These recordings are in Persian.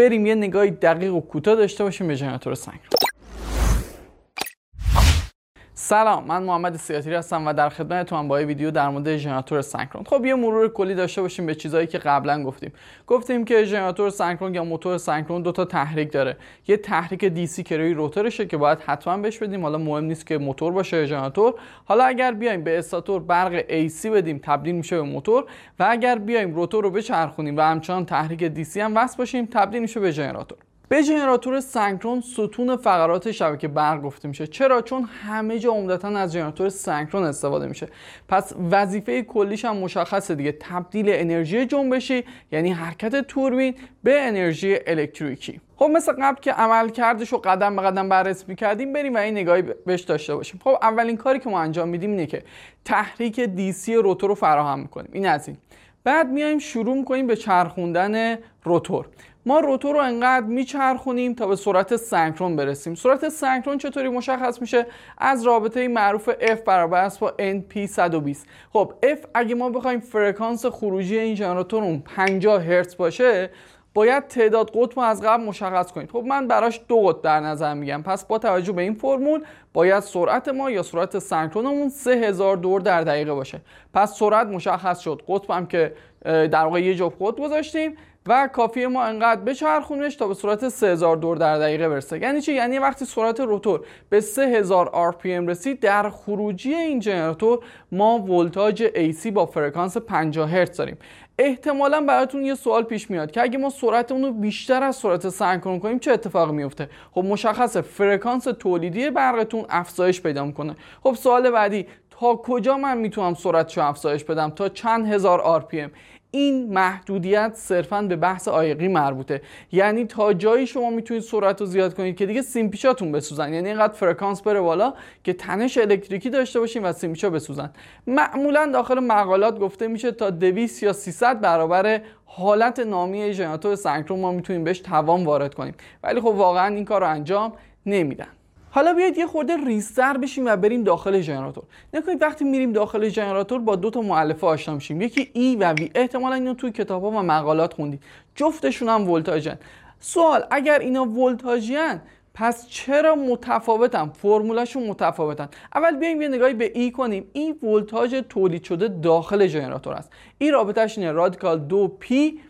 بریم یه نگاهی دقیق و کوتاه داشته باشیم به ژنراتور سنکرون سلام من محمد سیاتیری هستم و در خدمتتونم با یه ویدیو در مورد ژنراتور سنکرون. خب یه مرور کلی داشته باشیم به چیزایی که قبلا گفتیم. گفتیم که ژنراتور سنکرون یا موتور سنکرون دو تا تحریک داره. یه تحریک DC که روتورشه که باید حتما بهش بدیم. حالا مهم نیست که موتور باشه یا ژنراتور. حالا اگر بیایم به استاتور برق AC بدیم تبدیل میشه به موتور. و اگر بیایم روتور رو بچرخونیم و همچنان تحریک DC هم وصل باشیم تبدیل میشه به ژنراتور. به ژنراتور سنکرون ستون فقرات شبکه برق گفته میشه. چرا؟ چون همه جا عمدتا از ژنراتور سنکرون استفاده میشه. پس وظیفه کلیش هم مشخصه دیگه. تبدیل انرژی جنبشی یعنی حرکت توربین به انرژی الکتریکی. خب مثل قبل که عملکردش رو قدم به قدم بررسی می‌کردیم بریم و این نگاهی بهش داشته باشیم. خب اولین کاری که ما انجام میدیم اینه که تحریک DC روتور رو فراهم می‌کنیم. این از این. بعد میایم شروع می‌کنیم به چرخوندن روتور. ما روتور رو انقدر میچرخونیم تا به سرعت سنکرون برسیم. سرعت سنکرون چطوری مشخص میشه؟ از رابطه معروف F برابر است با NP 120 خب F اگه ما بخوایم فرکانس خروجی این ژنراتور اون 50 هرتز باشه باید تعداد قطب از قبل مشخص کنید. خب من براش دو قطب در نظر میگم. پس با توجه به این فرمول باید سرعت ما یا سرعت سنکرونمون 3000 دور در دقیقه باشه. پس سرعت مشخص شد. قطبم که در واقع یه جفت قطب گذاشتیم و کافیه ما انقدر بچرخونش تا به سرعت 3000 دور در دقیقه برسه. یعنی چی؟ یعنی وقتی سرعت روتور به 3000 rpm رسید در خروجی این ژنراتور ما ولتاژ AC با فرکانس 50 هرتز داریم. احتمالا براتون یه سوال پیش میاد که اگه ما سرعتمون رو بیشتر از سرعت سنکرون کنیم چه اتفاقی میفته؟ خب مشخصه فرکانس تولیدی برقتون افزایش پیدا می‌کنه. خب سوال بعدی تا کجا من می‌تونم سرعتشو افزایش بدم؟ تا چند هزار RPM این محدودیت صرفا به بحث آیقی مربوطه. یعنی تا جایی شما می‌تونید سرعت رو زیاد کنید که دیگه سیمپیچاتون بسوزن. یعنی اینقدر فرکانس بره بالا که تنش الکتریکی داشته باشین و سیمپیچا بسوزن. معمولا داخل مقالات گفته میشه تا 200 یا 300 برابر حالت نامی ژنراتور سنکرون ما می‌تونیم بهش توان وارد کنیم. ولی خب واقعا این کار رو انجام نمیدن. حالا بیاید یه خورده ریزتر بشیم و بریم داخل ژنراتور. نگا کنید وقتی میریم داخل ژنراتور با دو تا مؤلفه آشنا میشیم. یکی E و V. احتمالا اینو توی کتاب ها و مقالات خوندید. جفتشون هم ولتاژن. سوال اگر اینا ولتاژن پس چرا متفاوتن؟ فرمولشون متفاوتن. اول بیایم یه نگاهی به E کنیم. این ولتاژ تولید شده داخل ژنراتور است. این رابطهش اینه. رادیکال 2 پی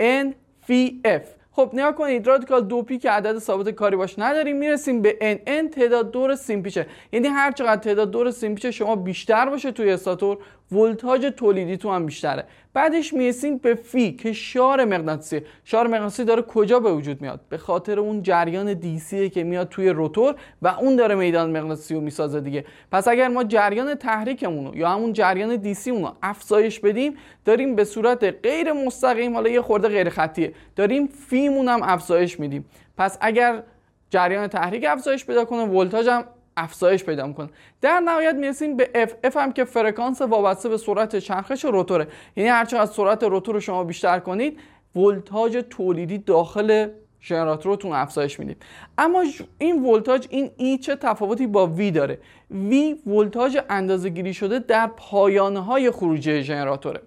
N فی F. خب نگا کنید رادیکال دو پی که عدد ثابت کاری باش نداریم می‌رسیم به N N تعداد دور سیمپیچه یعنی هر چقدر تعداد دور سیمپیچه شما بیشتر باشه توی استاتور ولتاژ تولیدی تو هم بیشتره. بعدش می‌رسیم به فی که شار مغناطیسی. شار مغناطیسی داره کجا به وجود میاد؟ به خاطر اون جریان DC که میاد توی روتور و اون داره میدان مغناطیسی رو می‌سازه دیگه. پس اگر ما جریان تحریکمون یا همون جریان DC رو افزایش بدیم داریم به صورت غیر مستقیم حالا یه خورده غیر خطیه داریم فیمون هم افزایش میدیم. پس اگر جریان تحریک افزایش پیدا کنه ولتاژ هم افزایش پیدا می‌کنه. در نهایت می‌رسیم به F. F هم که فرکانس وابسته به سرعت چرخش روتوره. یعنی هرچقدر از سرعت روتور رو شما بیشتر کنید ولتاژ تولیدی داخل ژنراتورتون افزایش می‌دید. اما این ولتاژ این E چه تفاوتی با V داره؟ وی ولتاژ اندازه گیری شده در پایانه های خروجی ژنراتوره.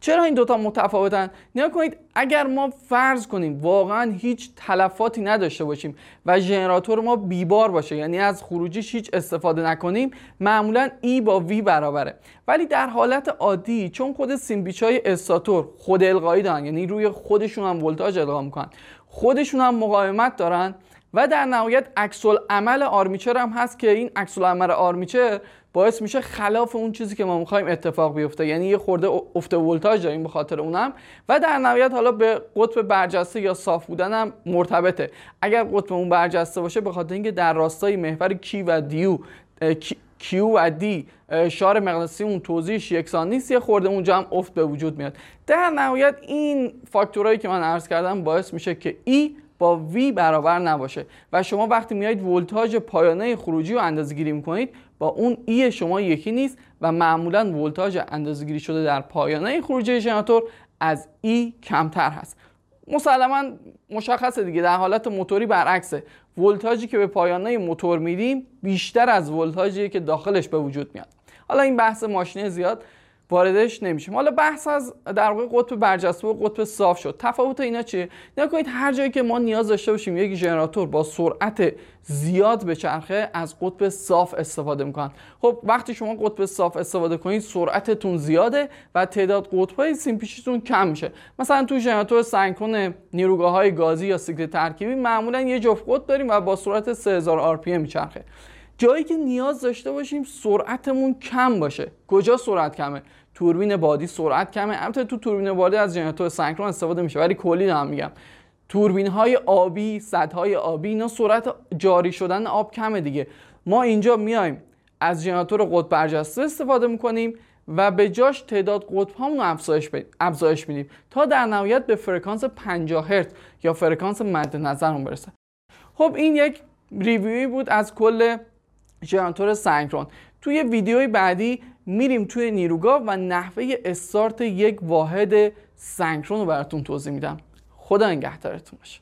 چرا این دوتا متفاوتن؟ نیا کنید اگر ما فرض کنیم واقعا هیچ تلفاتی نداشته باشیم و ژنراتور ما بیبار باشه یعنی از خروجیش هیچ استفاده نکنیم معمولا ای با وی برابره. ولی در حالت عادی چون خود سیمبیچ های استاتور خود القایی دارن یعنی روی خودشون هم ولتاژ القا می‌کنن خودشون هم مقاومت دارن و در نهایت عکس عمل آرمیچر هم هست که این عکس عمل آرمیچر باعث میشه خلاف اون چیزی که ما می‌خوایم اتفاق بیفته. یعنی یه خورده افت ولتاژ داریم به خاطر اونم. و در نهایت حالا به قطب برجسته یا صاف بودن هم مرتبطه. اگر قطب اون برجسته باشه به خاطر اینکه در راستای محور Q و D و Q و D شار مغناطیسی اون توزیعش یکسان نیست یه خورده اونجا هم افت به وجود میاد. در نهایت این فاکتورهایی که من عرض کردم باعث میشه که E با V برابر نباشه. و شما وقتی میایید ولتاژ پایانه خروجی رو اندازه گیری می‌کنید با اون ای شما یکی نیست و معمولا ولتاژ اندازه گیری شده در پایانه خروجی ژنراتور از ای کمتر هست. مسلما مشخصه دیگه در حالت موتوری برعکسه. ولتاژی که به پایانه موتور میدیم بیشتر از ولتاژی که داخلش به وجود میاد. حالا این بحث ماشینی زیاد. واردش نمیشیم. حالا بحث از در واقع قطب برجسته و قطب صاف شد. تفاوت اینا چیه؟ نگاه کنید هر جایی که ما نیاز داشته باشیم یک ژنراتور با سرعت زیاد بچرخه از قطب صاف استفاده می‌کنن. خب وقتی شما قطب صاف استفاده کنید سرعتتون زیاده و تعداد قطبهای سیم‌پیچیتون کم میشه. مثلا تو ژنراتور سنکرون نیروگاه های گازی یا سیکل ترکیبی معمولا یه جفت قطب داریم و با سرعت 3000 rpm میچرخه. جایی که نیاز داشته باشیم سرعتمون کم باشه. کجا سرعت کمه؟ توربین بادی سرعت کمه. البته تو توربین بادی از ژنراتور سنکرون استفاده میشه ولی کلی هم میگم. توربین های آبی های آبی اینا سرعت جاری شدن آب کمه دیگه. ما اینجا میایم از ژنراتور قطب برجسته استفاده می‌کنیم و به جاش تعداد قطب هامون افزایش افزایش میدیم تا در نهایت به فرکانس 50 هرتز یا فرکانس مد نظرمون برسه. خب این یک ریویوی بود از کل ژنراتور سنکرون. توی ویدیوی بعدی میریم توی نیروگاه و نحوه استارت یک واحد سنکرون رو براتون توضیح میدم. خدا نگهدارتون باشه.